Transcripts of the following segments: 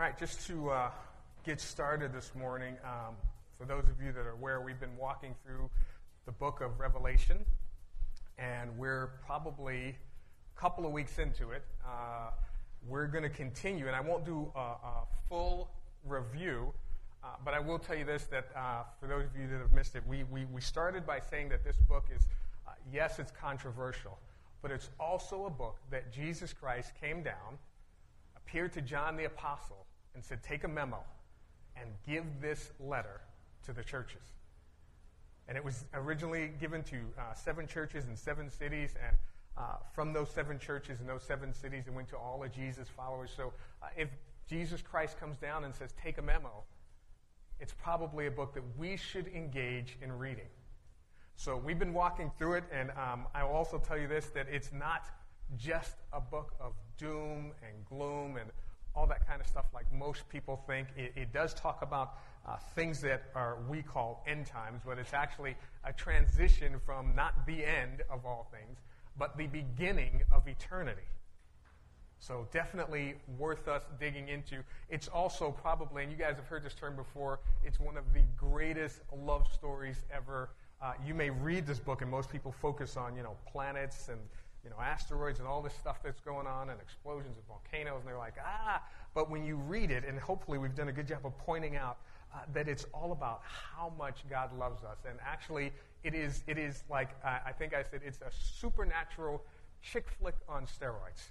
All right, just to uh, get started this morning, um, for those of you that are aware, we've been walking through the book of Revelation, and we're probably a couple of weeks into it. Uh, we're going to continue, and I won't do a, a full review, uh, but I will tell you this that uh, for those of you that have missed it, we, we, we started by saying that this book is, uh, yes, it's controversial, but it's also a book that Jesus Christ came down, appeared to John the Apostle, and said, Take a memo and give this letter to the churches. And it was originally given to uh, seven churches in seven cities, and uh, from those seven churches in those seven cities, it went to all of Jesus' followers. So uh, if Jesus Christ comes down and says, Take a memo, it's probably a book that we should engage in reading. So we've been walking through it, and um, I will also tell you this that it's not just a book of doom and gloom and all that kind of stuff like most people think. It, it does talk about uh, things that are we call end times, but it's actually a transition from not the end of all things, but the beginning of eternity. So definitely worth us digging into. It's also probably, and you guys have heard this term before, it's one of the greatest love stories ever. Uh, you may read this book, and most people focus on, you know, planets and you know, asteroids and all this stuff that's going on and explosions and volcanoes, and they're like, ah. But when you read it, and hopefully we've done a good job of pointing out uh, that it's all about how much God loves us. And actually, it is, it is like, uh, I think I said, it's a supernatural chick flick on steroids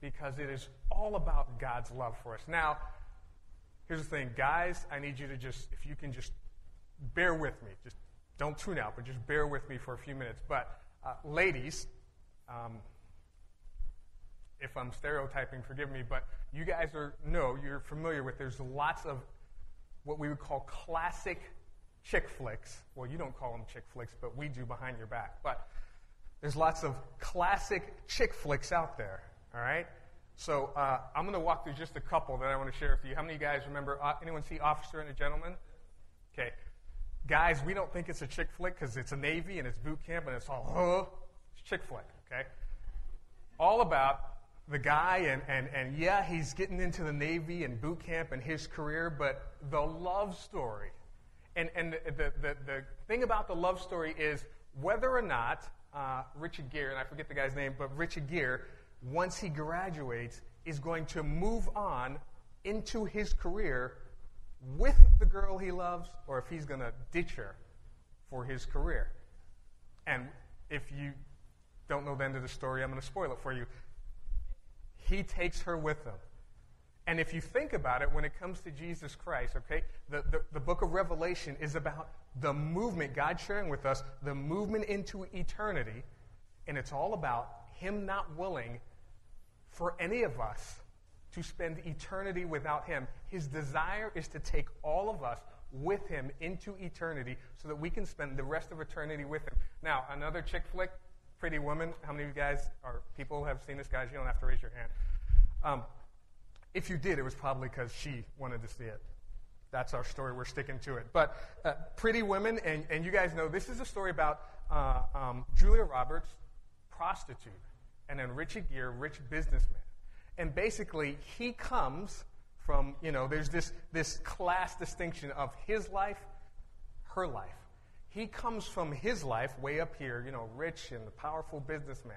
because it is all about God's love for us. Now, here's the thing, guys, I need you to just, if you can just bear with me, just don't tune out, but just bear with me for a few minutes. But uh, ladies, um, if I'm stereotyping, forgive me, but you guys are no, you're familiar with. There's lots of what we would call classic chick flicks. Well, you don't call them chick flicks, but we do behind your back. But there's lots of classic chick flicks out there. All right. So uh, I'm going to walk through just a couple that I want to share with you. How many of you guys remember? Uh, anyone see Officer and a Gentleman? Okay. Guys, we don't think it's a chick flick because it's a Navy and it's boot camp and it's all, huh? It's chick flick okay? All about the guy, and, and, and yeah, he's getting into the Navy and boot camp and his career, but the love story. And, and the, the, the, the thing about the love story is whether or not uh, Richard Gere, and I forget the guy's name, but Richard Gere, once he graduates, is going to move on into his career with the girl he loves, or if he's going to ditch her for his career. And if you don't know the end of the story, I'm going to spoil it for you. He takes her with him. And if you think about it, when it comes to Jesus Christ, okay, the, the, the, book of Revelation is about the movement, God sharing with us, the movement into eternity. And it's all about Him not willing for any of us to spend eternity without Him. His desire is to take all of us with Him into eternity so that we can spend the rest of eternity with Him. Now, another chick flick Pretty Woman. How many of you guys or people have seen this, guys? You don't have to raise your hand. Um, if you did, it was probably because she wanted to see it. That's our story. We're sticking to it. But uh, Pretty Women, and, and you guys know this is a story about uh, um, Julia Roberts, prostitute, and then Richard Gere, rich businessman. And basically, he comes from, you know, there's this, this class distinction of his life, her life. He comes from his life, way up here, you know, rich and powerful businessman,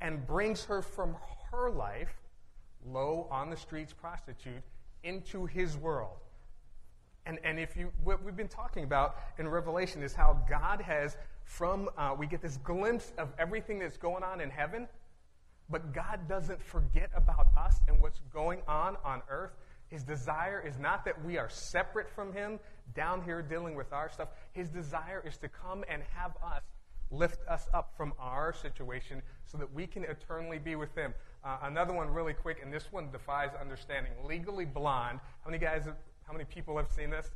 and brings her from her life, low on the streets prostitute, into his world. And, and if you, what we've been talking about in Revelation is how God has, from, uh, we get this glimpse of everything that's going on in heaven, but God doesn't forget about us and what's going on on earth. His desire is not that we are separate from Him, down here dealing with our stuff. His desire is to come and have us lift us up from our situation so that we can eternally be with Him. Uh, another one, really quick, and this one defies understanding. Legally Blonde. How many guys, how many people have seen this?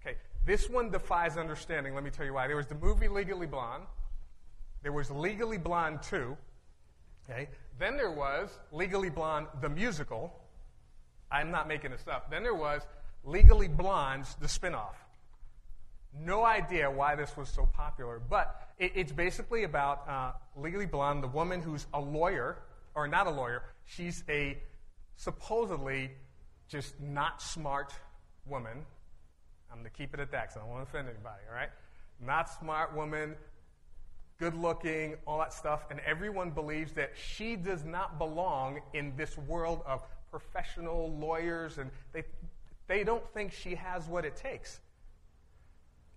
Okay, this one defies understanding. Let me tell you why. There was the movie Legally Blonde. There was Legally Blonde 2. Okay. Then there was Legally Blonde the musical. I'm not making this up. Then there was Legally Blondes, the spinoff. No idea why this was so popular, but it, it's basically about uh, Legally Blonde, the woman who's a lawyer, or not a lawyer, she's a supposedly just not smart woman. I'm going to keep it at that because I don't want to offend anybody, all right? Not smart woman, good looking, all that stuff, and everyone believes that she does not belong in this world of professional lawyers, and they, they don't think she has what it takes.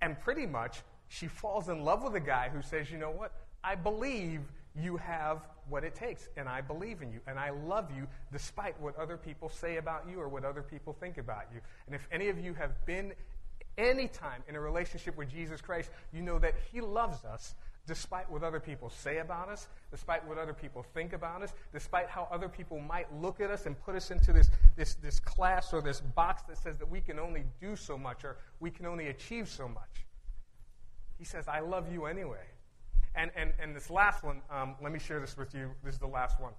And pretty much, she falls in love with a guy who says, You know what? I believe you have what it takes, and I believe in you, and I love you despite what other people say about you or what other people think about you. And if any of you have been any time in a relationship with Jesus Christ, you know that He loves us despite what other people say about us, despite what other people think about us, despite how other people might look at us and put us into this, this, this class or this box that says that we can only do so much or we can only achieve so much. He says, I love you anyway. And, and, and this last one, um, let me share this with you. This is the last one.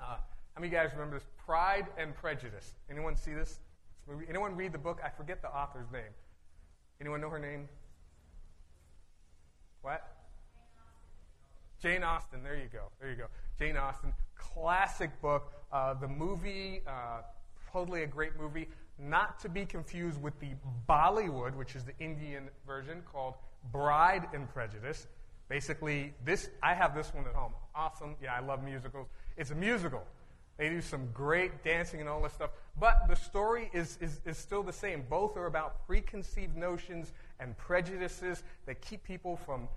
Uh, how many of you guys remember this? Pride and Prejudice. Anyone see this? this movie? Anyone read the book? I forget the author's name. Anyone know her name? What? Jane Austen. There you go. There you go. Jane Austen. Classic book. Uh, the movie, uh, totally a great movie. Not to be confused with the Bollywood, which is the Indian version called Bride and Prejudice. Basically, this I have this one at home. Awesome. Yeah, I love musicals. It's a musical. They do some great dancing and all this stuff. But the story is, is, is still the same. Both are about preconceived notions and prejudices that keep people from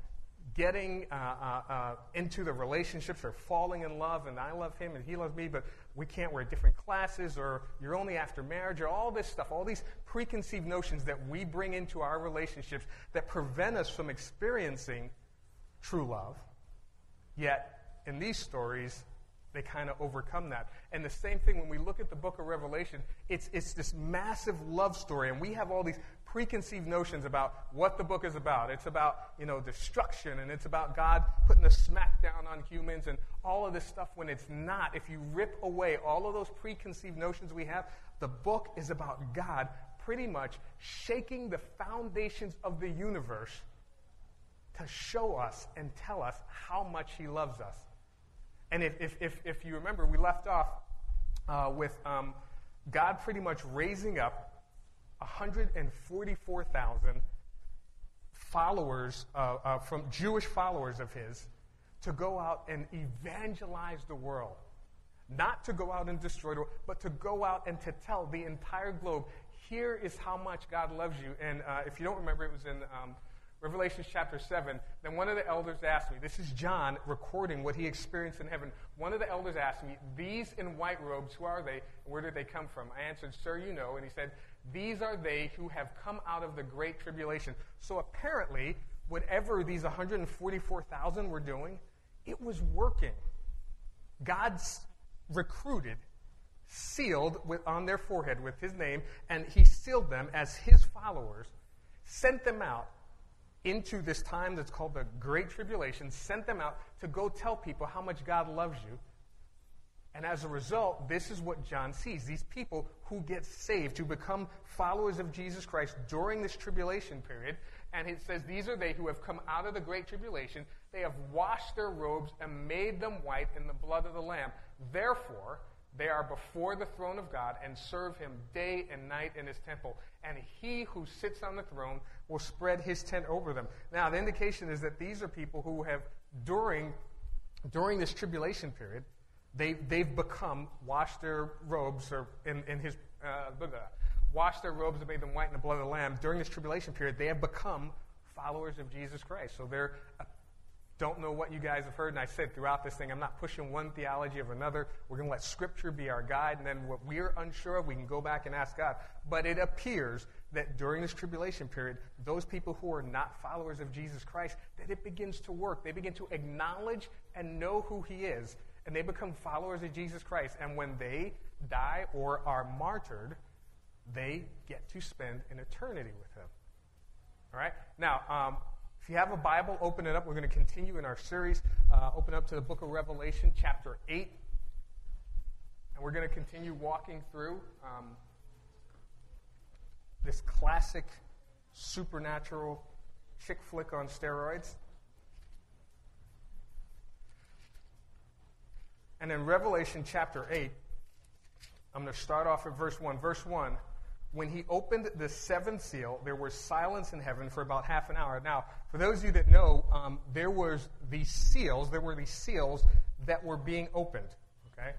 getting uh, uh, uh, into the relationships or falling in love, and I love him and he loves me, but we can't wear different classes, or you're only after marriage, or all this stuff, all these preconceived notions that we bring into our relationships that prevent us from experiencing true love. Yet, in these stories, they kind of overcome that. And the same thing when we look at the book of Revelation, it's, it's this massive love story, and we have all these preconceived notions about what the book is about. It's about, you know, destruction, and it's about God putting a smackdown on humans and all of this stuff when it's not. If you rip away all of those preconceived notions we have, the book is about God pretty much shaking the foundations of the universe to show us and tell us how much He loves us. And if, if, if, if you remember, we left off uh, with um, God pretty much raising up 144,000 followers, uh, uh, from Jewish followers of His, to go out and evangelize the world. Not to go out and destroy the world, but to go out and to tell the entire globe, here is how much God loves you. And uh, if you don't remember, it was in um, Revelation chapter 7, then one of the elders asked me, this is John recording what he experienced in heaven. One of the elders asked me, These in white robes, who are they? Where did they come from? I answered, Sir, you know. And he said, These are they who have come out of the great tribulation. So apparently, whatever these 144,000 were doing, it was working. God's recruited, sealed with, on their forehead with his name, and he sealed them as his followers, sent them out into this time that's called the Great Tribulation, sent them out to go tell people how much God loves you. And as a result, this is what John sees these people who get saved, who become followers of Jesus Christ during this tribulation period. And it says, These are they who have come out of the great tribulation. They have washed their robes and made them white in the blood of the Lamb. Therefore, they are before the throne of God and serve him day and night in his temple. And he who sits on the throne will spread his tent over them. Now, the indication is that these are people who have, during, during this tribulation period, they, they've become, washed their robes, or in, in his, uh, washed their robes and made them white in the blood of the Lamb. During this tribulation period, they have become followers of Jesus Christ. So they're don't know what you guys have heard, and I said throughout this thing, I'm not pushing one theology of another. We're going to let Scripture be our guide, and then what we're unsure of, we can go back and ask God. But it appears that during this tribulation period, those people who are not followers of Jesus Christ, that it begins to work. They begin to acknowledge and know who He is, and they become followers of Jesus Christ. And when they die or are martyred, they get to spend an eternity with Him. All right? Now, um, if you have a Bible, open it up. We're going to continue in our series. Uh, open up to the book of Revelation, chapter 8. And we're going to continue walking through um, this classic supernatural chick flick on steroids. And in Revelation chapter 8, I'm going to start off at verse 1. Verse 1 When he opened the seventh seal, there was silence in heaven for about half an hour. Now, for those of you that know, um, there was these seals, there were these seals that were being opened. Okay?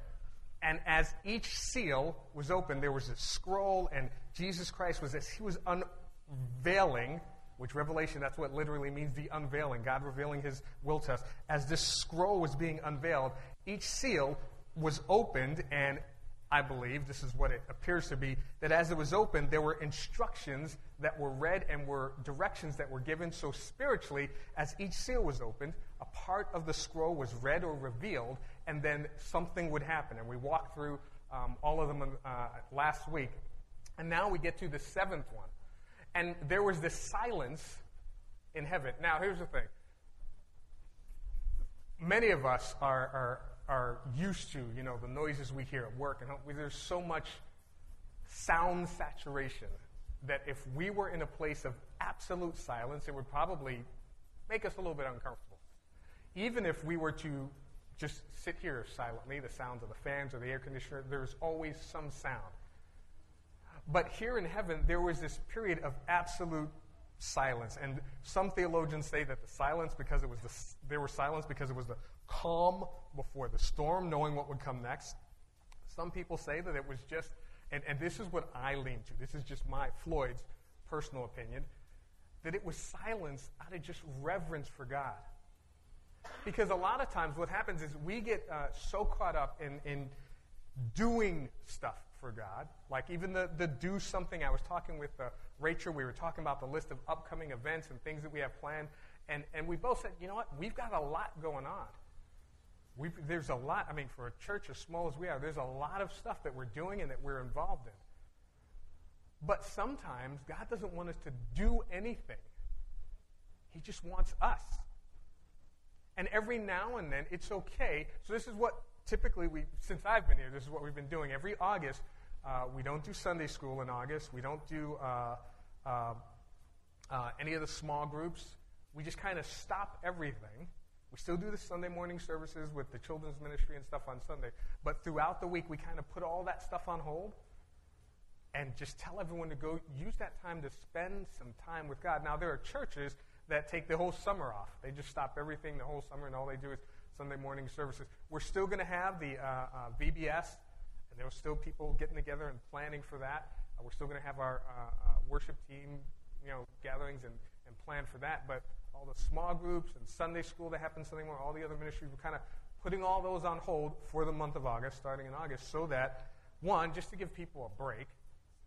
And as each seal was opened, there was a scroll, and Jesus Christ was, as he was unveiling, which Revelation, that's what literally means the unveiling, God revealing his will to us. As this scroll was being unveiled, each seal was opened, and I believe, this is what it appears to be, that as it was opened, there were instructions that were read and were directions that were given. So spiritually, as each seal was opened, a part of the scroll was read or revealed, and then something would happen. And we walked through um, all of them uh, last week. And now we get to the seventh one. And there was this silence in heaven. Now, here's the thing. Many of us are, are are used to, you know, the noises we hear at work. And there's so much sound saturation that if we were in a place of absolute silence, it would probably make us a little bit uncomfortable. Even if we were to just sit here silently, the sounds of the fans or the air conditioner, there's always some sound. But here in heaven, there was this period of absolute silence. And some theologians say that the silence, because it was the, there was silence because it was the calm before the storm, knowing what would come next. Some people say that it was just, and, and this is what I lean to, this is just my, Floyd's personal opinion, that it was silence out of just reverence for God. Because a lot of times what happens is we get uh, so caught up in, in doing stuff for God, like even the, the do something. I was talking with uh, Rachel, we were talking about the list of upcoming events and things that we have planned, and, and we both said, you know what, we've got a lot going on. We've, there's a lot, I mean, for a church as small as we are, there's a lot of stuff that we're doing and that we're involved in. But sometimes God doesn't want us to do anything, He just wants us. And every now and then, it's okay. So, this is what typically we, since I've been here, this is what we've been doing. Every August, uh, we don't do Sunday school in August. We don't do uh, uh, uh any of the small groups. We just kind of stop everything we still do the Sunday morning services with the children's ministry and stuff on Sunday, but throughout the week we kind of put all that stuff on hold and just tell everyone to go use that time to spend some time with God. Now there are churches that take the whole summer off. They just stop everything the whole summer and all they do is Sunday morning services. We're still going to have the uh, uh, VBS, there are still people getting together and planning for that. Uh, we're still going to have our uh, uh, worship team, you know, gatherings and, and plan for that. But all the small groups and Sunday school that happens Sunday morning, all the other ministries, we're kind of putting all those on hold for the month of August, starting in August, so that, one, just to give people a break,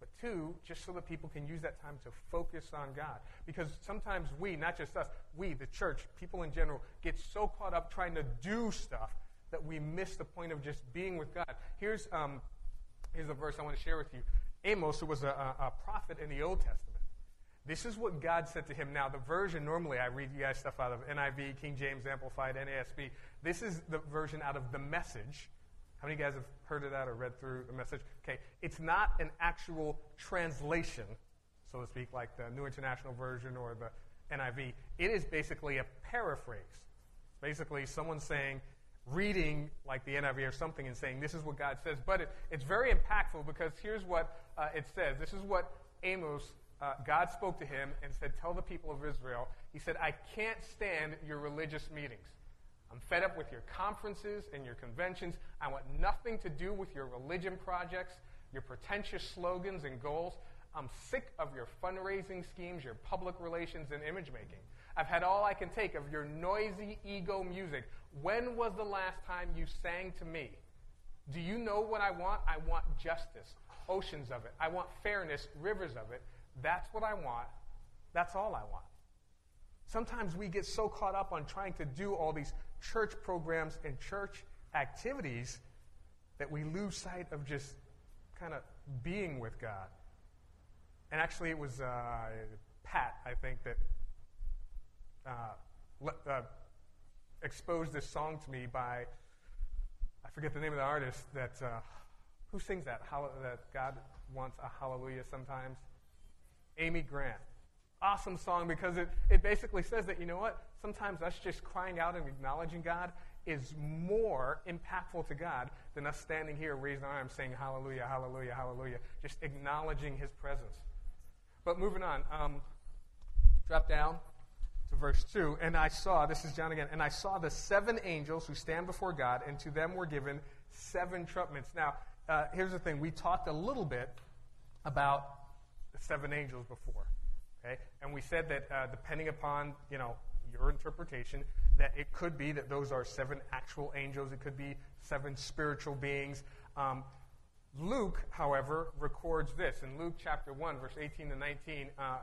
but two, just so that people can use that time to focus on God. Because sometimes we, not just us, we, the church, people in general, get so caught up trying to do stuff that we miss the point of just being with God. Here's, um, here's a verse I want to share with you. Amos, who was a, a, prophet in the Old Testament, this is what God said to him. Now, the version, normally I read you guys stuff out of NIV, King James Amplified, NASB. This is the version out of the message. How many of you guys have heard of that or read through the message? Okay, it's not an actual translation, so to speak, like the New International Version or the NIV. It is basically a paraphrase. Basically, someone saying, reading like the NIV or something and saying, this is what God says. But it, it's very impactful because here's what uh, it says. This is what Amos uh, God spoke to him and said, Tell the people of Israel, He said, I can't stand your religious meetings. I'm fed up with your conferences and your conventions. I want nothing to do with your religion projects, your pretentious slogans and goals. I'm sick of your fundraising schemes, your public relations, and image making. I've had all I can take of your noisy ego music. When was the last time you sang to me? Do you know what I want? I want justice, oceans of it. I want fairness, rivers of it. That's what I want. That's all I want. Sometimes we get so caught up on trying to do all these church programs and church activities that we lose sight of just kind of being with God. And actually, it was uh, Pat, I think, that uh, uh, exposed this song to me by, I forget the name of the artist, that, uh, who sings that? How, that God wants a hallelujah sometimes? Amy Grant. Awesome song because it, it basically says that, you know what? Sometimes us just crying out and acknowledging God is more impactful to God than us standing here raising our arms saying hallelujah, hallelujah, hallelujah, just acknowledging his presence. But moving on, um, drop down to verse 2. And I saw, this is John again, and I saw the seven angels who stand before God, and to them were given seven trumpets. Now, uh, here's the thing we talked a little bit about the seven angels before. Okay? And we said that uh, depending upon, you know, your interpretation, that it could be that those are seven actual angels. It could be seven spiritual beings. Um, Luke, however, records this. In Luke chapter 1, verse 18 to 19, uh,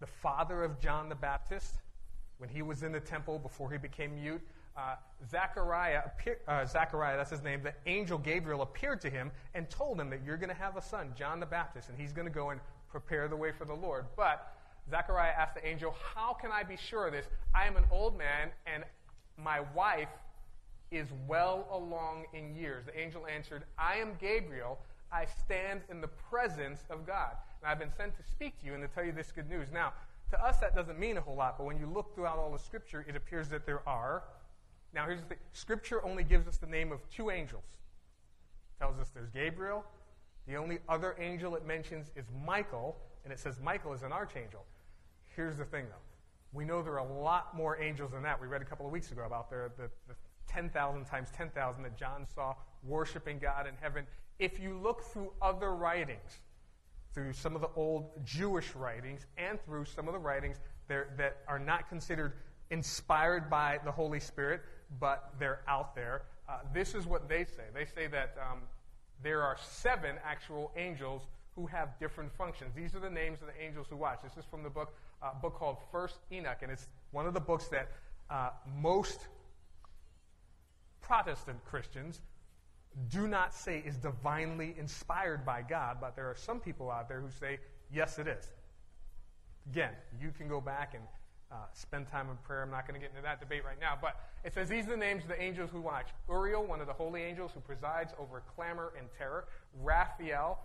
the father of John the Baptist, when he was in the temple before he became mute, uh, Zechariah, uh, Zechariah, that's his name, the angel Gabriel appeared to him and told him that you're going to have a son, John the Baptist, and he's going to go and prepare the way for the Lord. But Zechariah asked the angel, How can I be sure of this? I am an old man, and my wife is well along in years. The angel answered, I am Gabriel. I stand in the presence of God. And I've been sent to speak to you and to tell you this good news. Now, to us, that doesn't mean a whole lot, but when you look throughout all the scripture, it appears that there are. Now, here's the thing Scripture only gives us the name of two angels. It tells us there's Gabriel. The only other angel it mentions is Michael, and it says Michael is an archangel. Here's the thing, though. We know there are a lot more angels than that. We read a couple of weeks ago about the, the, the 10,000 times 10,000 that John saw worshiping God in heaven. If you look through other writings, through some of the old Jewish writings and through some of the writings that are not considered inspired by the Holy Spirit, but they're out there. Uh, this is what they say. They say that um, there are seven actual angels who have different functions. These are the names of the angels who watch. This is from the book, uh, book called First Enoch, and it's one of the books that uh, most Protestant Christians do not say is divinely inspired by God, but there are some people out there who say, yes, it is. Again, you can go back and uh, spend time in prayer. I'm not going to get into that debate right now, but it says these are the names of the angels who watch Uriel, one of the holy angels who presides over clamor and terror, Raphael,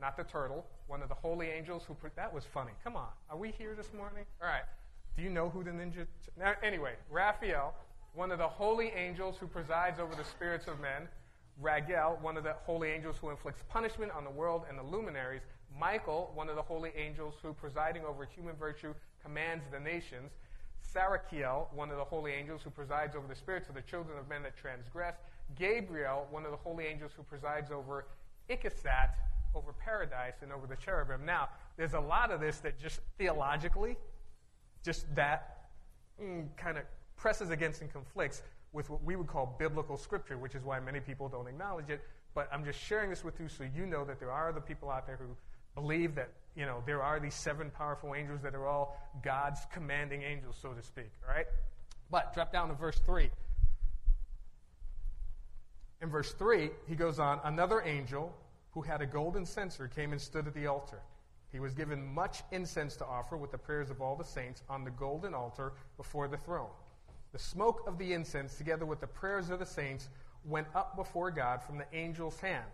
not the turtle, one of the holy angels who. Pre- that was funny. Come on. Are we here this morning? All right. Do you know who the ninja. T- now, anyway, Raphael, one of the holy angels who presides over the spirits of men. Raguel, one of the holy angels who inflicts punishment on the world and the luminaries. Michael, one of the holy angels who, presiding over human virtue, commands the nations. Sarakiel, one of the holy angels who presides over the spirits of the children of men that transgress. Gabriel, one of the holy angels who presides over Ikisat, over paradise, and over the cherubim. Now, there's a lot of this that just theologically, just that mm, kind of presses against and conflicts with what we would call biblical scripture, which is why many people don't acknowledge it. But I'm just sharing this with you so you know that there are other people out there who believe that you know there are these seven powerful angels that are all God's commanding angels, so to speak. All right, but drop down to verse three. In verse three, he goes on. Another angel who had a golden censer came and stood at the altar. He was given much incense to offer with the prayers of all the saints on the golden altar before the throne. The smoke of the incense, together with the prayers of the saints, went up before God from the angel's hand.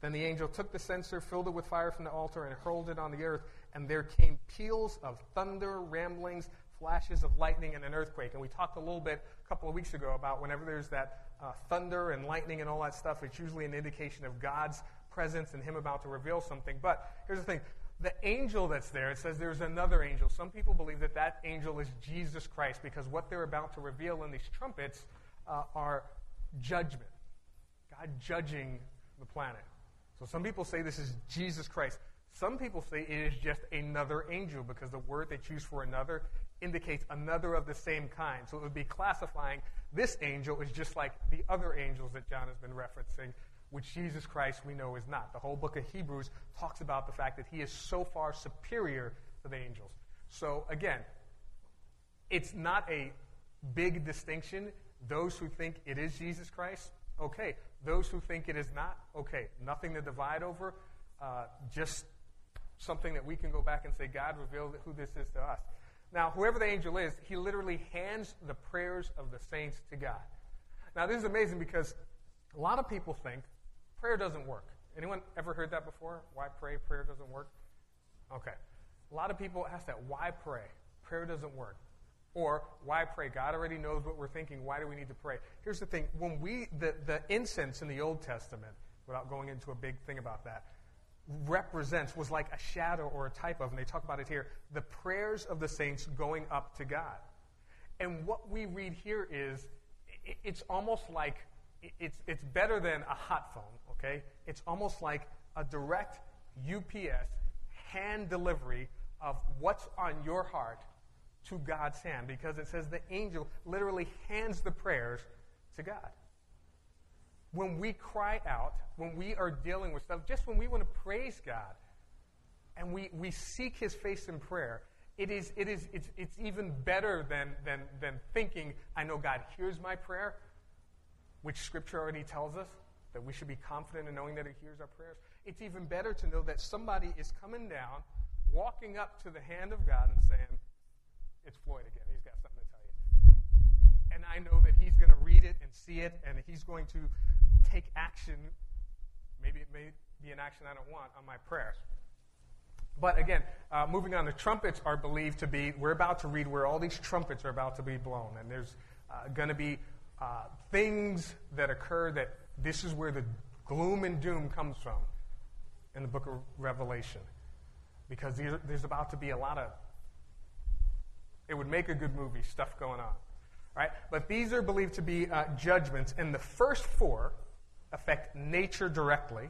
Then the angel took the censer, filled it with fire from the altar, and hurled it on the earth. And there came peals of thunder, ramblings, flashes of lightning, and an earthquake. And we talked a little bit a couple of weeks ago about whenever there's that uh, thunder and lightning and all that stuff, it's usually an indication of God's presence and Him about to reveal something. But here's the thing the angel that's there, it says there's another angel. Some people believe that that angel is Jesus Christ because what they're about to reveal in these trumpets uh, are judgment. God judging the planet. So some people say this is Jesus Christ. Some people say it is just another angel because the word they choose for another indicates another of the same kind. So it would be classifying this angel as just like the other angels that John has been referencing, which Jesus Christ we know is not. The whole book of Hebrews talks about the fact that he is so far superior to the angels. So again, it's not a big distinction. Those who think it is Jesus Christ, okay. Those who think it is not, okay. Nothing to divide over. Uh, just something that we can go back and say, God revealed who this is to us. Now, whoever the angel is, he literally hands the prayers of the saints to God. Now, this is amazing because a lot of people think prayer doesn't work. Anyone ever heard that before? Why pray? Prayer doesn't work? Okay. A lot of people ask that. Why pray? Prayer doesn't work. Or why pray? God already knows what we're thinking. Why do we need to pray? Here's the thing when we, the, the incense in the Old Testament, without going into a big thing about that, represents, was like a shadow or a type of, and they talk about it here, the prayers of the saints going up to God. And what we read here is, it's almost like, it's, it's better than a hot phone, okay? It's almost like a direct UPS hand delivery of what's on your heart to God's hand because it says the angel literally hands the prayers to God. When we cry out, when we are dealing with stuff, just when we want to praise God and we, we seek his face in prayer, it is, it is, it's, it's even better than, than, than thinking, I know God hears my prayer, which Scripture already tells us that we should be confident in knowing that He hears our prayers. It's even better to know that somebody is coming down, walking up to the hand of God and saying, It's Floyd again. He's got something to tell you. And I know that He's going to read it and see it, and He's going to take action. Maybe it may be an action I don't want on my prayers. But again, uh, moving on, the trumpets are believed to be, we're about to read where all these trumpets are about to be blown. And there's uh, going to be uh, things that occur that this is where the gloom and doom comes from in the book of Revelation. Because there's about to be a lot of, it would make a good movie, stuff going on. Right? But these are believed to be uh, judgments, and the first four affect nature directly,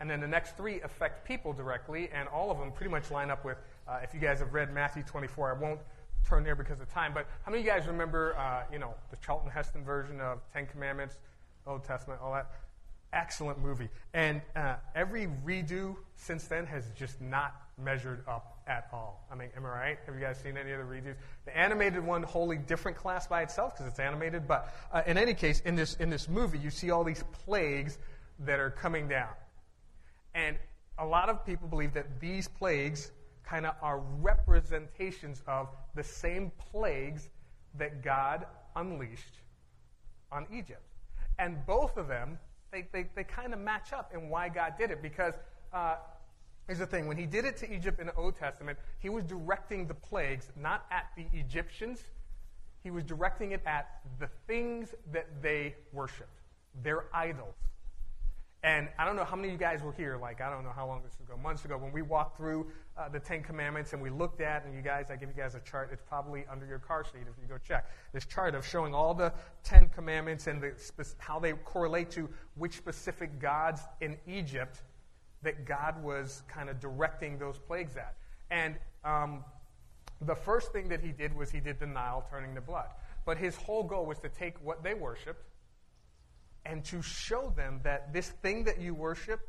and then the next three affect people directly, and all of them pretty much line up with, uh, if you guys have read Matthew 24, I won't turn there because of time, but how many of you guys remember, uh, you know, the Charlton Heston version of Ten Commandments? Old Testament, all that. Excellent movie. And uh, every redo since then has just not measured up at all. I mean, am I right? Have you guys seen any of the redos? The animated one, wholly different class by itself because it's animated. But uh, in any case, in this in this movie, you see all these plagues that are coming down, and a lot of people believe that these plagues kind of are representations of the same plagues that God unleashed on Egypt. And both of them, they, they, they kind of match up in why God did it. Because uh, here's the thing when he did it to Egypt in the Old Testament, he was directing the plagues not at the Egyptians, he was directing it at the things that they worshiped, their idols. And I don't know how many of you guys were here, like, I don't know how long this ago, months ago, when we walked through uh, the Ten Commandments and we looked at, and you guys, I give you guys a chart, it's probably under your car seat if you go check. This chart of showing all the Ten Commandments and the, how they correlate to which specific gods in Egypt that God was kind of directing those plagues at. And um, the first thing that he did was he did the Nile turning to blood. But his whole goal was to take what they worshiped and to show them that this thing that you worship,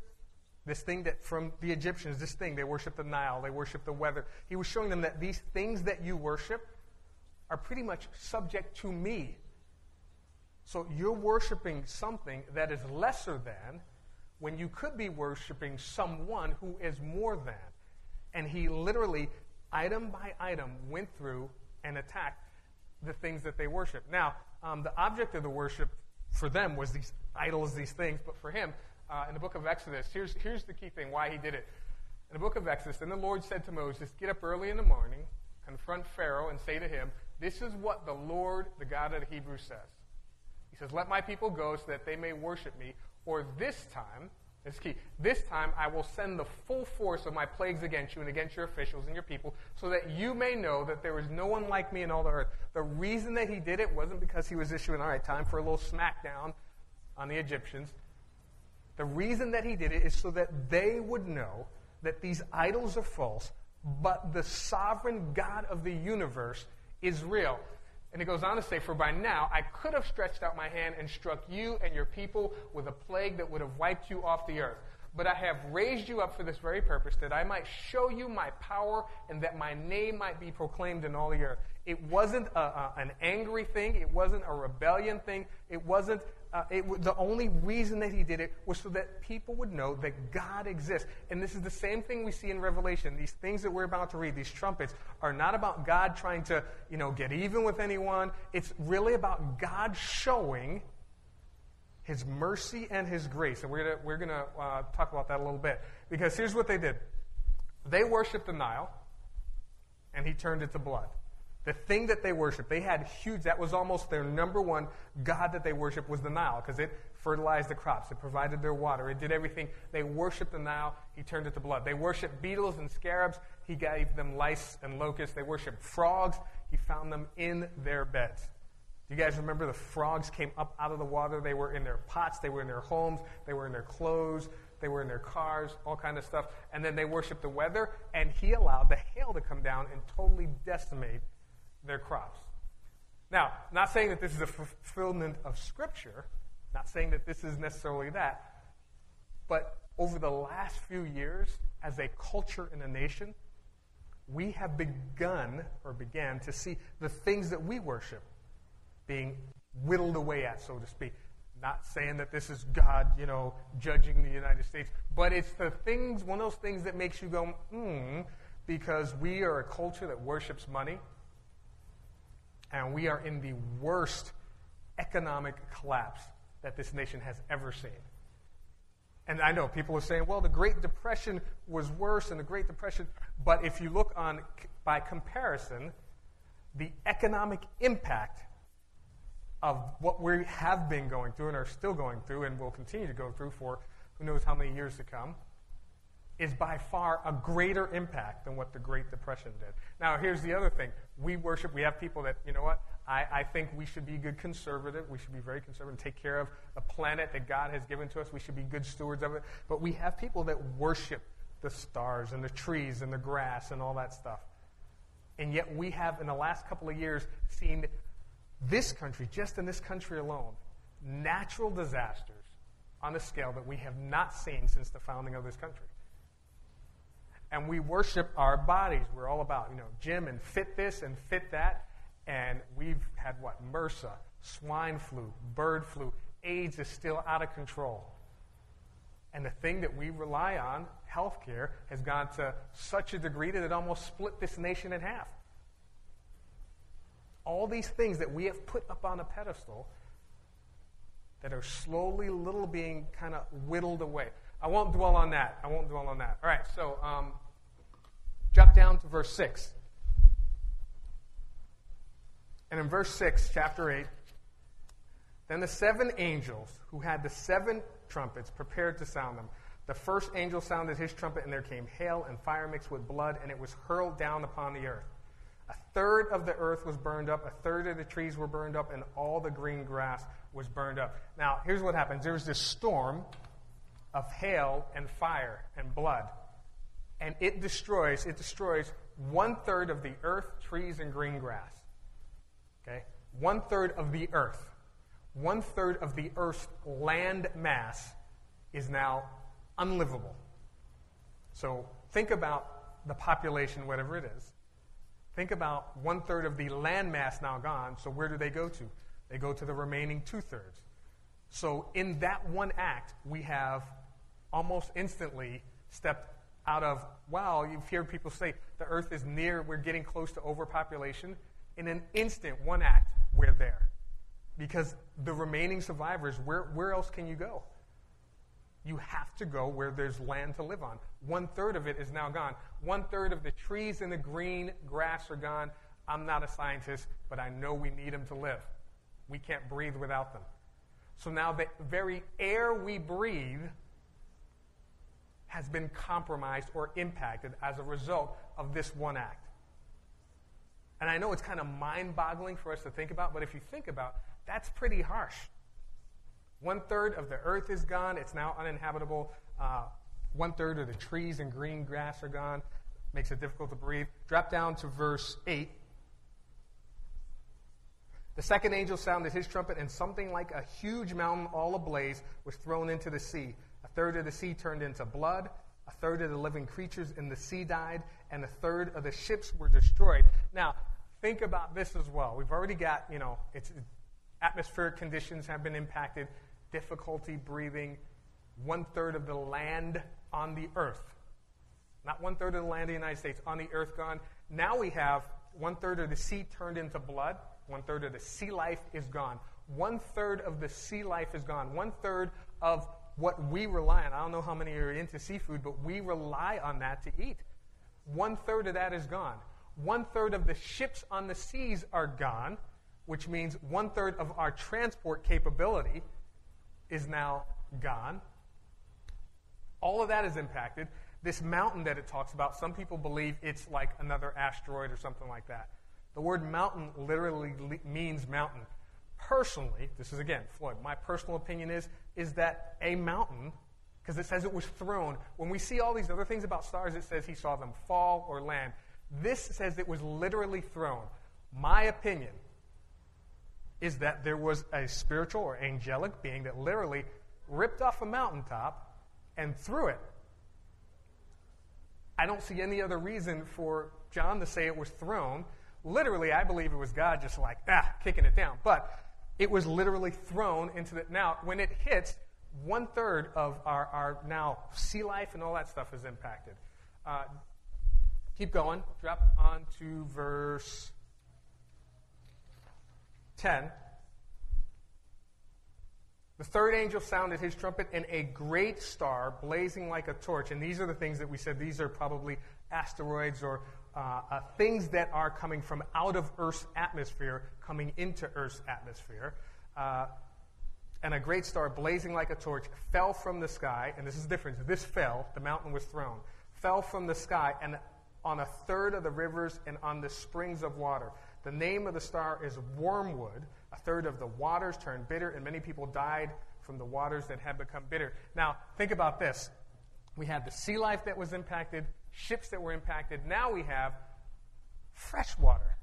this thing that from the Egyptians, this thing, they worship the Nile, they worship the weather. He was showing them that these things that you worship are pretty much subject to me. So you're worshiping something that is lesser than when you could be worshiping someone who is more than. And he literally, item by item, went through and attacked the things that they worship. Now, um, the object of the worship for them was these idols, these things, but for him, uh, in the book of Exodus, here's, here's the key thing why he did it. In the book of Exodus, then the Lord said to Moses, Get up early in the morning, confront Pharaoh, and say to him, This is what the Lord, the God of the Hebrews, says. He says, Let my people go so that they may worship me, or this time, this key. This time I will send the full force of my plagues against you and against your officials and your people, so that you may know that there is no one like me in all the earth. The reason that he did it wasn't because he was issuing, all right, time for a little smackdown on the Egyptians. The reason that he did it is so that they would know that these idols are false, but the sovereign God of the universe is real. And it goes on to say, For by now I could have stretched out my hand and struck you and your people with a plague that would have wiped you off the earth. But I have raised you up for this very purpose, that I might show you my power and that my name might be proclaimed in all the earth. It wasn't a, a, an angry thing. It wasn't a rebellion thing. It wasn't uh, it, the only reason that he did it was so that people would know that God exists. And this is the same thing we see in Revelation. These things that we're about to read, these trumpets, are not about God trying to, you know, get even with anyone. It's really about God showing his mercy and his grace. And we're going we're gonna, uh, talk about that a little bit. Because here's what they did they worshiped the Nile, and he turned it to blood. The thing that they worshiped, they had huge, that was almost their number one God that they worshiped was the Nile because it fertilized the crops. It provided their water. It did everything. They worshiped the Nile. He turned it to blood. They worshiped beetles and scarabs. He gave them lice and locusts. They worshiped frogs. He found them in their beds. Do you guys remember the frogs came up out of the water? They were in their pots. They were in their homes. They were in their clothes. They were in their cars, all kind of stuff. And then they worshiped the weather, and he allowed the hail to come down and totally decimate their crops. Now, not saying that this is a fulfillment of Scripture, not saying that this is necessarily that, but over the last few years, as a culture and a nation, we have begun or began to see the things that we worship being whittled away at, so to speak. Not saying that this is God, you know, judging the United States, but it's the things, one of those things that makes you go, hmm, because we are a culture that worships money, and we are in the worst economic collapse that this nation has ever seen. And I know people are saying, well, the Great Depression was worse than the Great Depression. But if you look on, by comparison, the economic impact of what we have been going through and are still going through and will continue to go through for who knows how many years to come is by far a greater impact than what the Great Depression did. Now, here's the other thing. We worship, we have people that, you know what, I, I think we should be good conservative. We should be very conservative and take care of the planet that God has given to us. We should be good stewards of it. But we have people that worship the stars and the trees and the grass and all that stuff. And yet we have, in the last couple of years, seen this country, just in this country alone, natural disasters on a scale that we have not seen since the founding of this country and we worship our bodies. We're all about, you know, gym and fit this and fit that. And we've had what? MRSA, swine flu, bird flu. AIDS is still out of control. And the thing that we rely on, healthcare, has gone to such a degree that it almost split this nation in half. All these things that we have put up on a pedestal that are slowly, little being kind of whittled away. I won't dwell on that. I won't dwell on that. All right, so um, drop down to verse 6. And in verse 6, chapter 8, then the seven angels who had the seven trumpets prepared to sound them. The first angel sounded his trumpet, and there came hail and fire mixed with blood, and it was hurled down upon the earth. A third of the earth was burned up, a third of the trees were burned up, and all the green grass was burned up. Now, here's what happens there was this storm of hail and fire and blood. And it destroys, it destroys one third of the earth, trees, and green grass. Okay? One third of the earth. One third of the earth's land mass is now unlivable. So think about the population, whatever it is. Think about one third of the land mass now gone. So where do they go to? They go to the remaining two thirds. So in that one act, we have almost instantly stepped out of, wow, you've heard people say the earth is near, we're getting close to overpopulation. In an instant, one act, we're there. Because the remaining survivors, where, where else can you go? You have to go where there's land to live on. One third of it is now gone. One third of the trees and the green grass are gone. I'm not a scientist, but I know we need them to live. We can't breathe without them. So now the very air we breathe has been compromised or impacted as a result of this one act. And I know it's kind of mind boggling for us to think about, but if you think about that's pretty harsh. One third of the earth is gone, it's now uninhabitable. Uh, one third of the trees and green grass are gone, makes it difficult to breathe. Drop down to verse 8. The second angel sounded his trumpet, and something like a huge mountain all ablaze was thrown into the sea. A third of the sea turned into blood. A third of the living creatures in the sea died, and a third of the ships were destroyed. Now, think about this as well. We've already got, you know, it's atmospheric conditions have been impacted, difficulty breathing, one third of the land on the earth. Not one third of the land of the United States, on the earth gone. Now we have one third of the sea turned into blood, one third of the sea life is gone. One third of the sea life is gone. One third of what we rely on. I don't know how many are into seafood, but we rely on that to eat. One third of that is gone. One third of the ships on the seas are gone, which means one third of our transport capability is now gone. All of that is impacted. This mountain that it talks about, some people believe it's like another asteroid or something like that. The word mountain literally means mountain. Personally, this is again, Floyd, my personal opinion is, is that a mountain, because it says it was thrown. When we see all these other things about stars, it says he saw them fall or land. This says it was literally thrown. My opinion is that there was a spiritual or angelic being that literally ripped off a mountaintop and threw it. I don't see any other reason for John to say it was thrown. Literally, I believe it was God just like, ah, kicking it down. But it was literally thrown into the. Now, when it hits, one third of our, our now sea life and all that stuff is impacted. Uh, keep going. Drop on to verse 10. The third angel sounded his trumpet, and a great star, blazing like a torch. And these are the things that we said these are probably asteroids or uh, uh, things that are coming from out of Earth's atmosphere, coming into Earth's atmosphere. Uh, and a great star, blazing like a torch, fell from the sky. And this is the difference. This fell, the mountain was thrown, fell from the sky, and on a third of the rivers and on the springs of water. The name of the star is Wormwood a third of the waters turned bitter, and many people died from the waters that had become bitter. Now, think about this. We had the sea life that was impacted, ships that were impacted. Now we have fresh water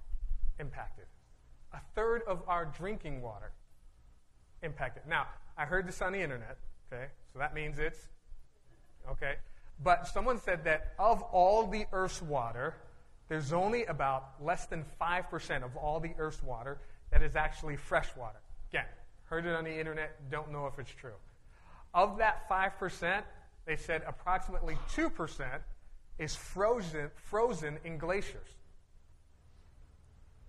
impacted. A third of our drinking water impacted. Now, I heard this on the internet, okay? So that means it's, okay? But someone said that of all the Earth's water, there's only about less than 5% of all the Earth's water that is actually fresh water. Again, heard it on the internet, don't know if it's true. Of that 5%, they said approximately 2% is frozen, frozen in glaciers.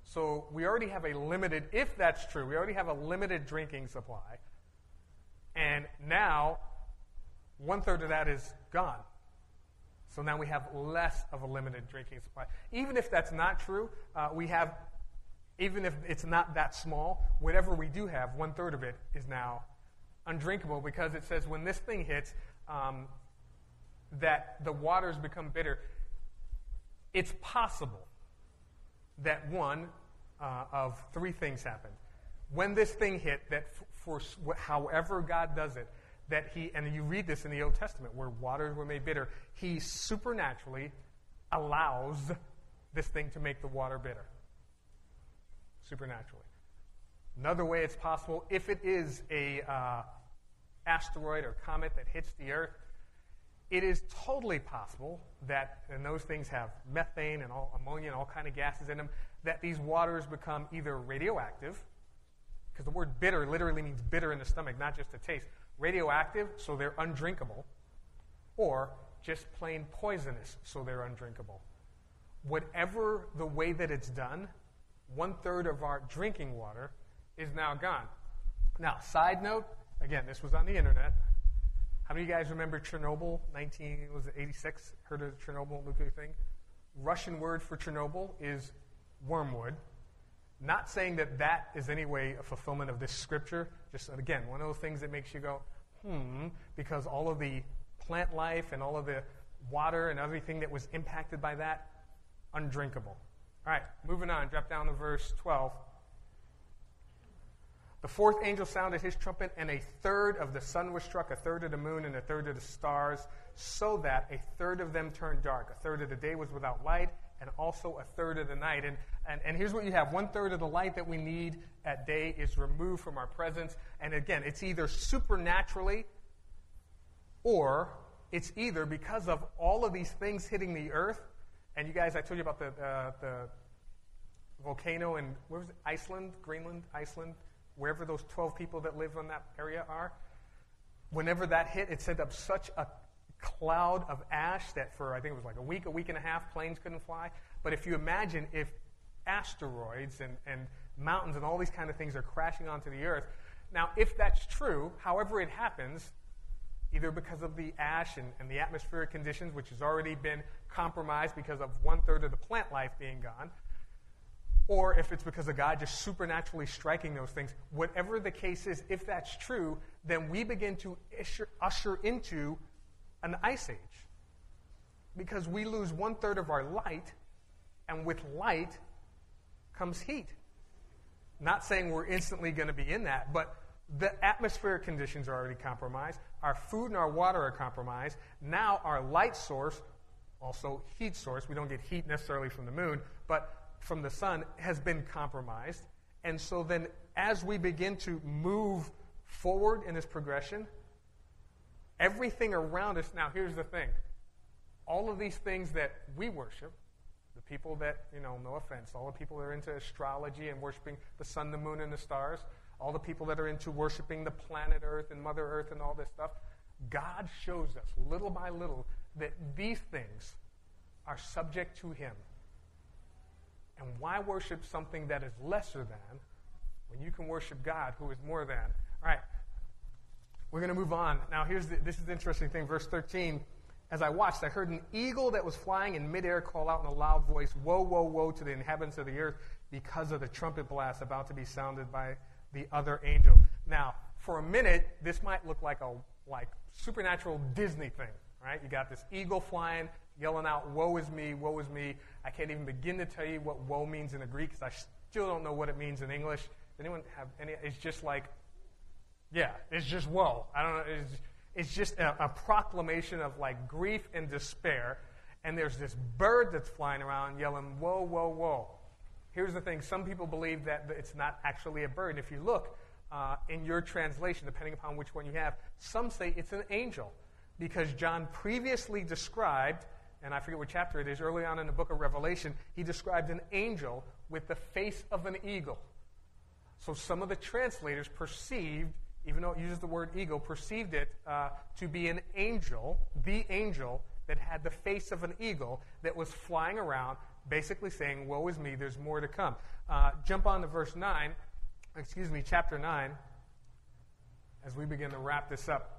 So we already have a limited, if that's true, we already have a limited drinking supply. And now, one third of that is gone. So now we have less of a limited drinking supply. Even if that's not true, uh, we have even if it's not that small, whatever we do have, one third of it is now undrinkable because it says when this thing hits, um, that the waters become bitter. It's possible that one uh, of three things happened. When this thing hit, that for, however God does it, that He, and you read this in the Old Testament where waters were made bitter, He supernaturally allows this thing to make the water bitter supernaturally. Another way it's possible, if it is a uh, asteroid or comet that hits the Earth, it is totally possible that, and those things have methane and all, ammonia and all kind of gases in them, that these waters become either radioactive, because the word bitter literally means bitter in the stomach, not just a taste. Radioactive, so they're undrinkable, or just plain poisonous, so they're undrinkable. Whatever the way that it's done, one third of our drinking water is now gone. Now, side note, again, this was on the internet. How many of you guys remember Chernobyl, 19, was it 86? Heard of the Chernobyl nuclear thing? Russian word for Chernobyl is wormwood. Not saying that that is any way a fulfillment of this scripture. Just, again, one of those things that makes you go, hmm, because all of the plant life and all of the water and everything that was impacted by that, undrinkable. All right, moving on. Drop down to verse 12. The fourth angel sounded his trumpet, and a third of the sun was struck, a third of the moon, and a third of the stars, so that a third of them turned dark. A third of the day was without light, and also a third of the night. And, and, and here's what you have one third of the light that we need at day is removed from our presence. And again, it's either supernaturally or it's either because of all of these things hitting the earth and you guys, I told you about the, uh, the volcano in, where was it? Iceland, Greenland, Iceland, wherever those 12 people that live in that area are. Whenever that hit, it sent up such a cloud of ash that for, I think it was like a week, a week and a half, planes couldn't fly. But if you imagine if asteroids and, and mountains and all these kind of things are crashing onto the earth, now, if that's true, however it happens, either because of the ash and, and the atmospheric conditions, which has already been compromised because of one third of the plant life being gone, or if it's because of God just supernaturally striking those things. Whatever the case is, if that's true, then we begin to usher, usher into an ice age. Because we lose one third of our light, and with light comes heat. Not saying we're instantly going to be in that, but the atmospheric conditions are already compromised. Our food and our water are compromised. Now, our light source, also heat source, we don't get heat necessarily from the moon, but from the sun, has been compromised. And so then, as we begin to move forward in this progression, everything around us. Now, here's the thing all of these things that we worship, the people that, you know, no offense, all the people that are into astrology and worshiping the sun, the moon, and the stars, all the people that are into worshiping the planet Earth and Mother Earth and all this stuff, God shows us little by little that these things are subject to Him. And why worship something that is lesser than when you can worship God who is more than? All right, we're going to move on. Now, here's the, this is the interesting thing. Verse 13. As I watched, I heard an eagle that was flying in midair call out in a loud voice, Woe, woe, woe to the inhabitants of the earth because of the trumpet blast about to be sounded by the other angels. Now, for a minute, this might look like a like supernatural Disney thing, right? You got this eagle flying, yelling out, Woe is me, woe is me. I can't even begin to tell you what woe means in the Greek because I still don't know what it means in English. Anyone have any? It's just like, yeah, it's just woe. I don't know. It's, it's just a, a proclamation of like grief and despair. And there's this bird that's flying around yelling, Whoa, whoa, whoa. Here's the thing some people believe that it's not actually a bird. If you look uh, in your translation, depending upon which one you have, some say it's an angel because John previously described and I forget what chapter it is, early on in the book of Revelation, he described an angel with the face of an eagle. So some of the translators perceived, even though it uses the word eagle, perceived it uh, to be an angel, the angel that had the face of an eagle that was flying around, basically saying, Woe is me, there's more to come. Uh, jump on to verse 9, excuse me, chapter 9, as we begin to wrap this up.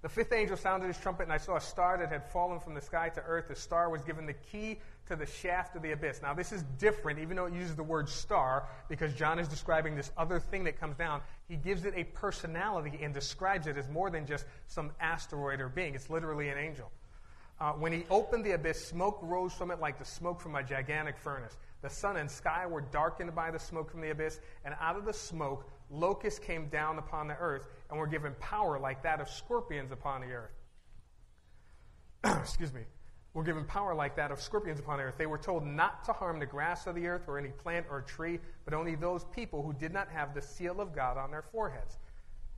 The fifth angel sounded his trumpet, and I saw a star that had fallen from the sky to earth. The star was given the key to the shaft of the abyss. Now, this is different, even though it uses the word star, because John is describing this other thing that comes down. He gives it a personality and describes it as more than just some asteroid or being. It's literally an angel. Uh, when he opened the abyss, smoke rose from it like the smoke from a gigantic furnace. The sun and sky were darkened by the smoke from the abyss, and out of the smoke, locusts came down upon the earth and were given power like that of scorpions upon the earth. Excuse me. Were given power like that of scorpions upon the earth. They were told not to harm the grass of the earth or any plant or tree, but only those people who did not have the seal of God on their foreheads.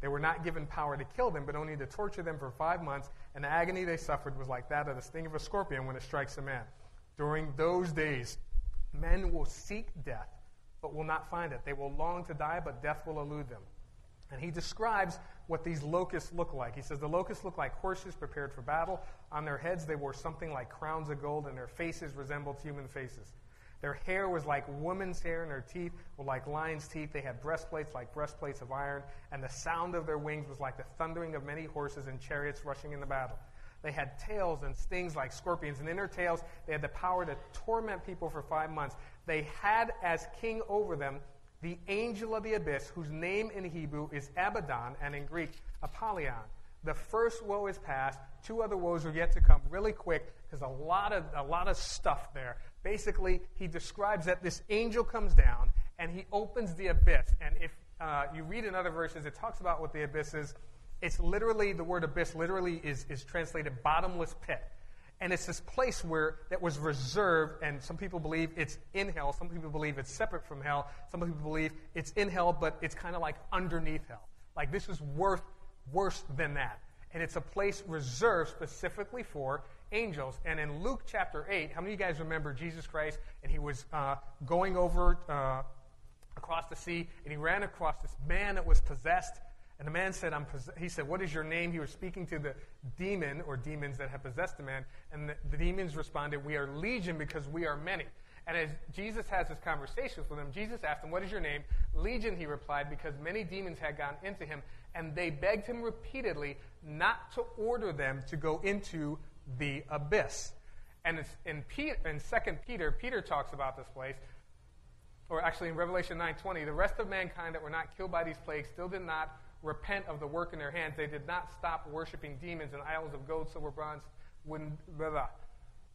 They were not given power to kill them, but only to torture them for five months, and the agony they suffered was like that of the sting of a scorpion when it strikes a man. During those days, men will seek death, but will not find it. They will long to die, but death will elude them. And he describes what these locusts look like. He says the locusts look like horses prepared for battle. On their heads, they wore something like crowns of gold, and their faces resembled human faces. Their hair was like woman's hair, and their teeth were like lion's teeth. They had breastplates like breastplates of iron, and the sound of their wings was like the thundering of many horses and chariots rushing in the battle. They had tails and stings like scorpions, and in their tails they had the power to torment people for five months. They had as king over them the angel of the abyss, whose name in Hebrew is Abaddon and in Greek Apollyon. The first woe is past. Two other woes are yet to come really quick because a lot of a lot of stuff there. Basically, he describes that this angel comes down and he opens the abyss. And if uh, you read in other verses, it talks about what the abyss is. It's literally the word abyss. Literally is is translated bottomless pit. And it's this place where that was reserved, and some people believe it's in hell. Some people believe it's separate from hell. Some people believe it's in hell, but it's kind of like underneath hell. Like this is worth worse than that. And it's a place reserved specifically for angels. And in Luke chapter 8, how many of you guys remember Jesus Christ? And he was uh, going over uh, across the sea, and he ran across this man that was possessed and the man said, he said, What is your name? He was speaking to the demon or demons that had possessed the man. And the, the demons responded, We are legion because we are many. And as Jesus has this conversation with them, Jesus asked him, What is your name? Legion, he replied, because many demons had gone into him, and they begged him repeatedly not to order them to go into the abyss. And in, Peter, in 2 Peter, Peter talks about this place, or actually in Revelation 9.20, the rest of mankind that were not killed by these plagues still did not repent of the work in their hands. They did not stop worshiping demons and idols of gold, silver, bronze, wooden, blah, blah,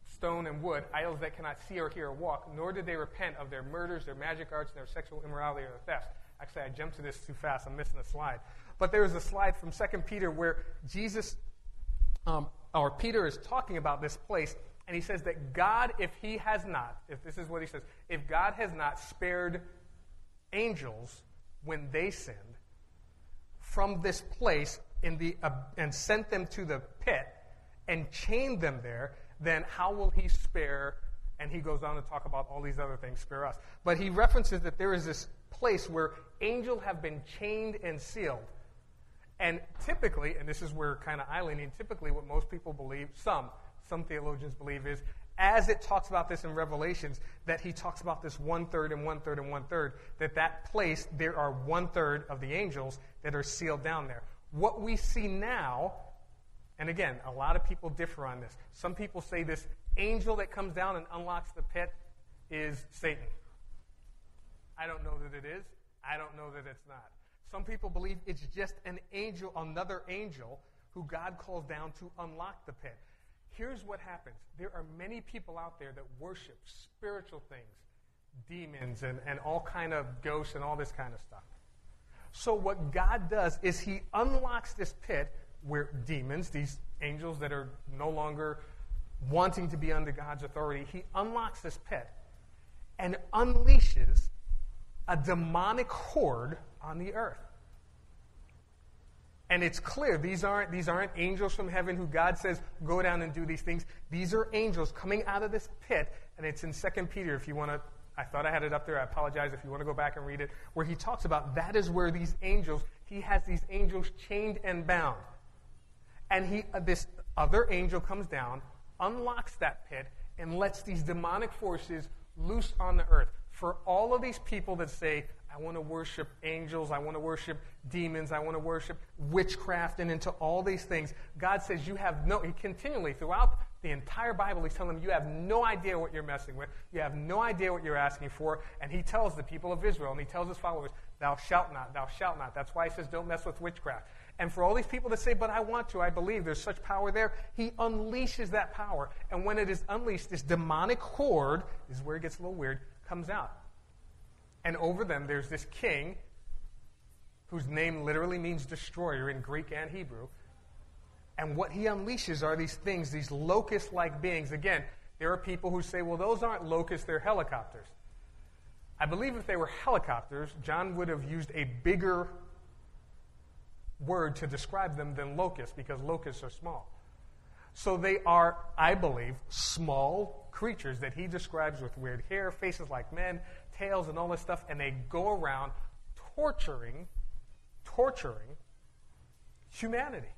stone, and wood, idols that cannot see or hear or walk, nor did they repent of their murders, their magic arts, and their sexual immorality or their thefts. Actually, I jumped to this too fast. I'm missing a slide. But there is a slide from 2 Peter where Jesus, um, or Peter, is talking about this place, and he says that God, if he has not, if this is what he says, if God has not spared angels when they sinned from this place in the, uh, and sent them to the pit and chained them there, then how will he spare? And he goes on to talk about all these other things, spare us. But he references that there is this place where angels have been chained and sealed. And typically, and this is where kind of I lean typically what most people believe, some, some theologians believe is, as it talks about this in Revelations, that he talks about this one third and one third and one third, that that place, there are one third of the angels that are sealed down there. What we see now, and again, a lot of people differ on this. Some people say this angel that comes down and unlocks the pit is Satan. I don't know that it is. I don't know that it's not. Some people believe it's just an angel, another angel, who God calls down to unlock the pit. Here's what happens there are many people out there that worship spiritual things, demons, and, and all kind of ghosts and all this kind of stuff. So, what God does is He unlocks this pit where demons, these angels that are no longer wanting to be under God's authority, He unlocks this pit and unleashes a demonic horde on the earth. And it's clear these aren't, these aren't angels from heaven who God says, go down and do these things. These are angels coming out of this pit, and it's in 2 Peter if you want to. I thought I had it up there. I apologize if you want to go back and read it, where he talks about that is where these angels, he has these angels chained and bound. And he, uh, this other angel comes down, unlocks that pit, and lets these demonic forces loose on the earth. For all of these people that say, I want to worship angels. I want to worship demons. I want to worship witchcraft and into all these things. God says you have no, he continually throughout the entire Bible, he's telling them you have no idea what you're messing with. You have no idea what you're asking for. And he tells the people of Israel and he tells his followers, thou shalt not, thou shalt not. That's why he says don't mess with witchcraft. And for all these people to say, but I want to, I believe there's such power there, he unleashes that power. And when it is unleashed, this demonic horde, is where it gets a little weird, comes out. And over them, there's this king whose name literally means destroyer in Greek and Hebrew. And what he unleashes are these things, these locust like beings. Again, there are people who say, well, those aren't locusts, they're helicopters. I believe if they were helicopters, John would have used a bigger word to describe them than locusts because locusts are small. So they are, I believe, small creatures that he describes with weird hair, faces like men, tails and all this stuff, and they go around torturing, torturing humanity.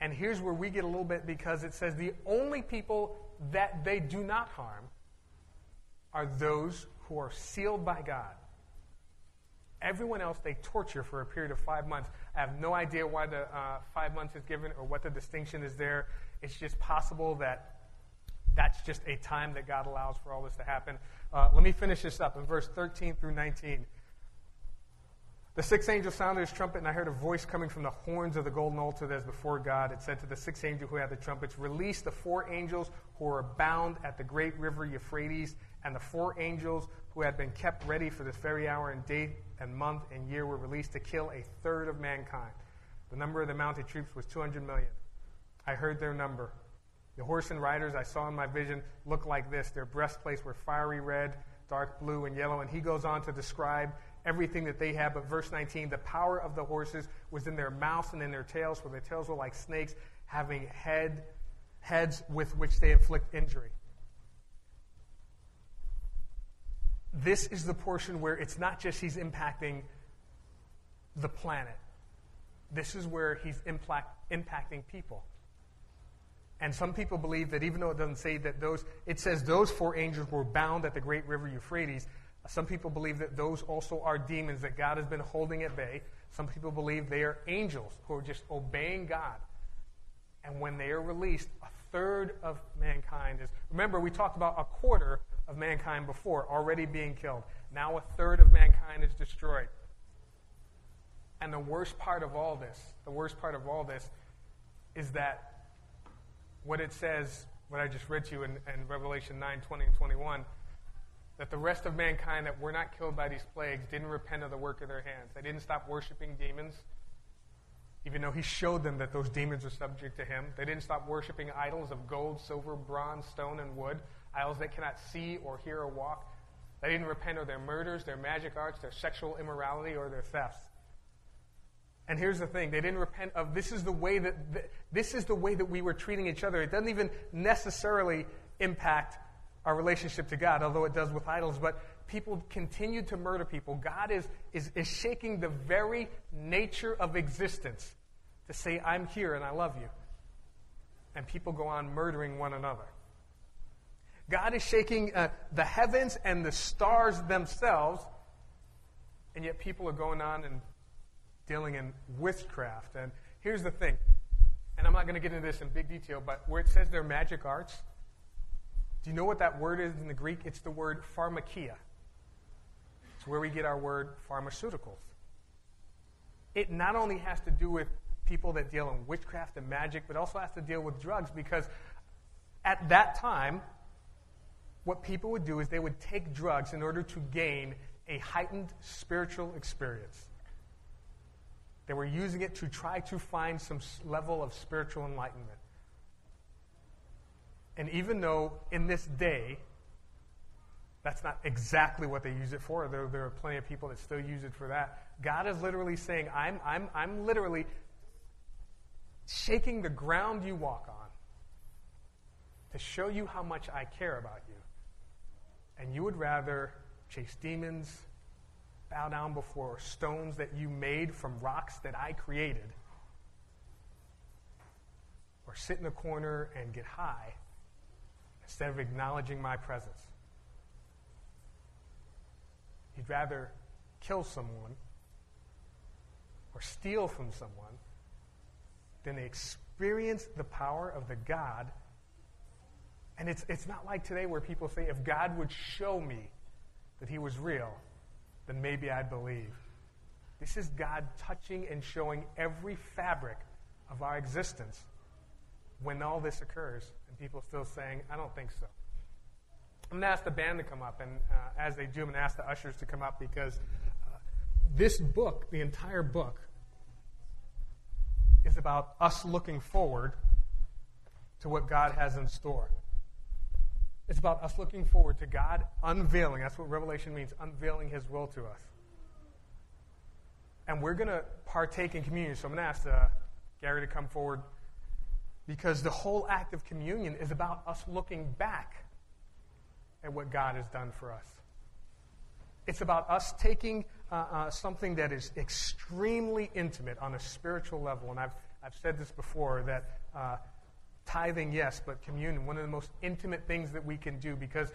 And here's where we get a little bit because it says the only people that they do not harm are those who are sealed by God. Everyone else they torture for a period of five months. I have no idea why the uh, five months is given or what the distinction is there. It's just possible that that's just a time that God allows for all this to happen. Uh, let me finish this up in verse 13 through 19. The sixth angel sounded his trumpet, and I heard a voice coming from the horns of the golden altar that is before God. It said to the sixth angel who had the trumpets, Release the four angels who are bound at the great river Euphrates, and the four angels who had been kept ready for this very hour and day and month and year were released to kill a third of mankind. The number of the mounted troops was 200 million. I heard their number. The horse and riders I saw in my vision looked like this. Their breastplates were fiery red, dark blue, and yellow. And he goes on to describe everything that they had. But verse 19, the power of the horses was in their mouths and in their tails, for their tails were like snakes, having head, heads with which they inflict injury. This is the portion where it's not just he's impacting the planet. This is where he's impact, impacting people. And some people believe that even though it doesn't say that those, it says those four angels were bound at the great river Euphrates. Some people believe that those also are demons that God has been holding at bay. Some people believe they are angels who are just obeying God. And when they are released, a third of mankind is. Remember, we talked about a quarter of mankind before already being killed. Now a third of mankind is destroyed. And the worst part of all this, the worst part of all this, is that what it says, what I just read to you in, in Revelation 9 20 and 21, that the rest of mankind that were not killed by these plagues didn't repent of the work of their hands. They didn't stop worshiping demons, even though he showed them that those demons were subject to him. They didn't stop worshiping idols of gold, silver, bronze, stone, and wood, idols that cannot see or hear or walk. They didn't repent of their murders, their magic arts, their sexual immorality, or their thefts. And here's the thing, they didn't repent of this is the way that this is the way that we were treating each other. It doesn't even necessarily impact our relationship to God, although it does with idols, but people continue to murder people. God is, is, is shaking the very nature of existence to say, I'm here and I love you. And people go on murdering one another. God is shaking uh, the heavens and the stars themselves, and yet people are going on and dealing in witchcraft. And here's the thing, and I'm not going to get into this in big detail, but where it says their magic arts, do you know what that word is in the Greek? It's the word pharmakia. It's where we get our word pharmaceuticals. It not only has to do with people that deal in witchcraft and magic, but also has to deal with drugs because at that time, what people would do is they would take drugs in order to gain a heightened spiritual experience. They were using it to try to find some level of spiritual enlightenment. And even though in this day, that's not exactly what they use it for, there, there are plenty of people that still use it for that. God is literally saying, I'm, I'm, I'm literally shaking the ground you walk on to show you how much I care about you. And you would rather chase demons, bow down before stones that you made from rocks that I created, or sit in a corner and get high instead of acknowledging my presence. He'd rather kill someone or steal from someone than experience the power of the God. And it's, it's not like today where people say, if God would show me that he was real, then maybe I'd believe. This is God touching and showing every fabric of our existence when all this occurs, and people still saying, I don't think so. I'm going to ask the band to come up, and uh, as they do, I'm going to ask the ushers to come up because uh, this book, the entire book, is about us looking forward to what God has in store. It's about us looking forward to God unveiling. That's what Revelation means unveiling His will to us. And we're going to partake in communion. So I'm going to ask uh, Gary to come forward because the whole act of communion is about us looking back at what God has done for us. It's about us taking uh, uh, something that is extremely intimate on a spiritual level. And I've, I've said this before that uh, tithing, yes, but communion, one of the most intimate things that we can do because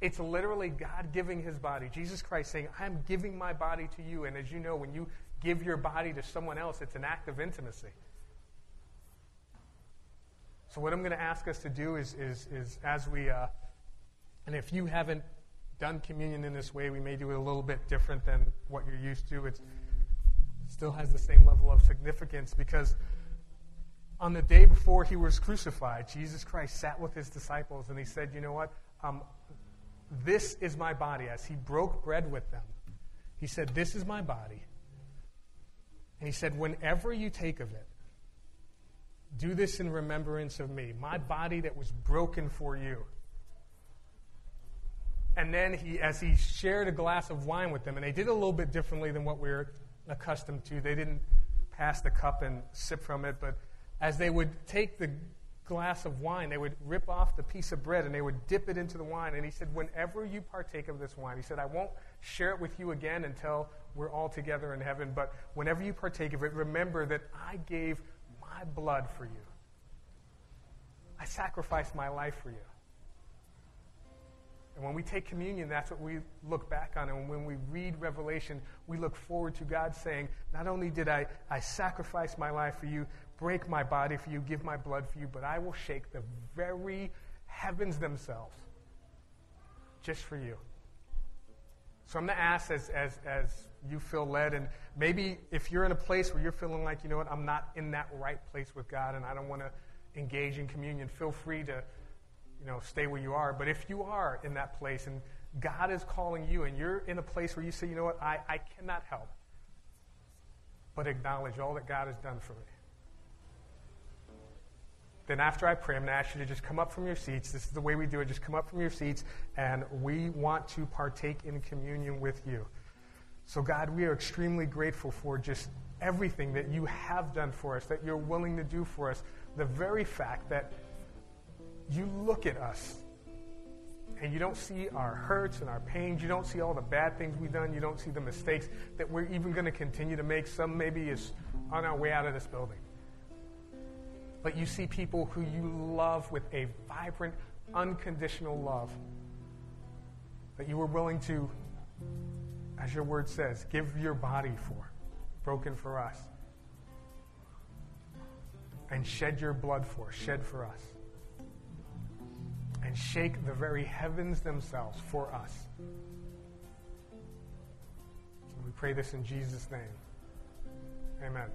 it's literally God giving his body. Jesus Christ saying, I'm giving my body to you. And as you know, when you give your body to someone else, it's an act of intimacy. So, what I'm going to ask us to do is, is, is as we, uh, and if you haven't done communion in this way, we may do it a little bit different than what you're used to. It still has the same level of significance because on the day before he was crucified, Jesus Christ sat with his disciples and he said, You know what? Um, this is my body. As he broke bread with them, he said, This is my body. And he said, Whenever you take of it, do this in remembrance of me, my body that was broken for you. And then he, as he shared a glass of wine with them, and they did a little bit differently than what we're accustomed to. They didn't pass the cup and sip from it, but as they would take the glass of wine, they would rip off the piece of bread and they would dip it into the wine. And he said, Whenever you partake of this wine, he said, I won't share it with you again until we're all together in heaven, but whenever you partake of it, remember that I gave my blood for you. I sacrificed my life for you. And when we take communion, that's what we look back on. And when we read Revelation, we look forward to God saying, Not only did I, I sacrifice my life for you, break my body for you, give my blood for you, but I will shake the very heavens themselves just for you. So I'm going to ask as, as, as you feel led, and maybe if you're in a place where you're feeling like, you know what, I'm not in that right place with God and I don't want to engage in communion, feel free to you know, stay where you are. But if you are in that place and God is calling you and you're in a place where you say, you know what, I, I cannot help but acknowledge all that God has done for me. Then after I pray, I'm going to ask you to just come up from your seats. This is the way we do it. Just come up from your seats, and we want to partake in communion with you. So, God, we are extremely grateful for just everything that you have done for us, that you're willing to do for us. The very fact that you look at us and you don't see our hurts and our pains. You don't see all the bad things we've done. You don't see the mistakes that we're even going to continue to make. Some maybe is on our way out of this building. But you see people who you love with a vibrant, unconditional love that you were willing to, as your word says, give your body for, broken for us, and shed your blood for, shed for us and shake the very heavens themselves for us. We pray this in Jesus' name. Amen.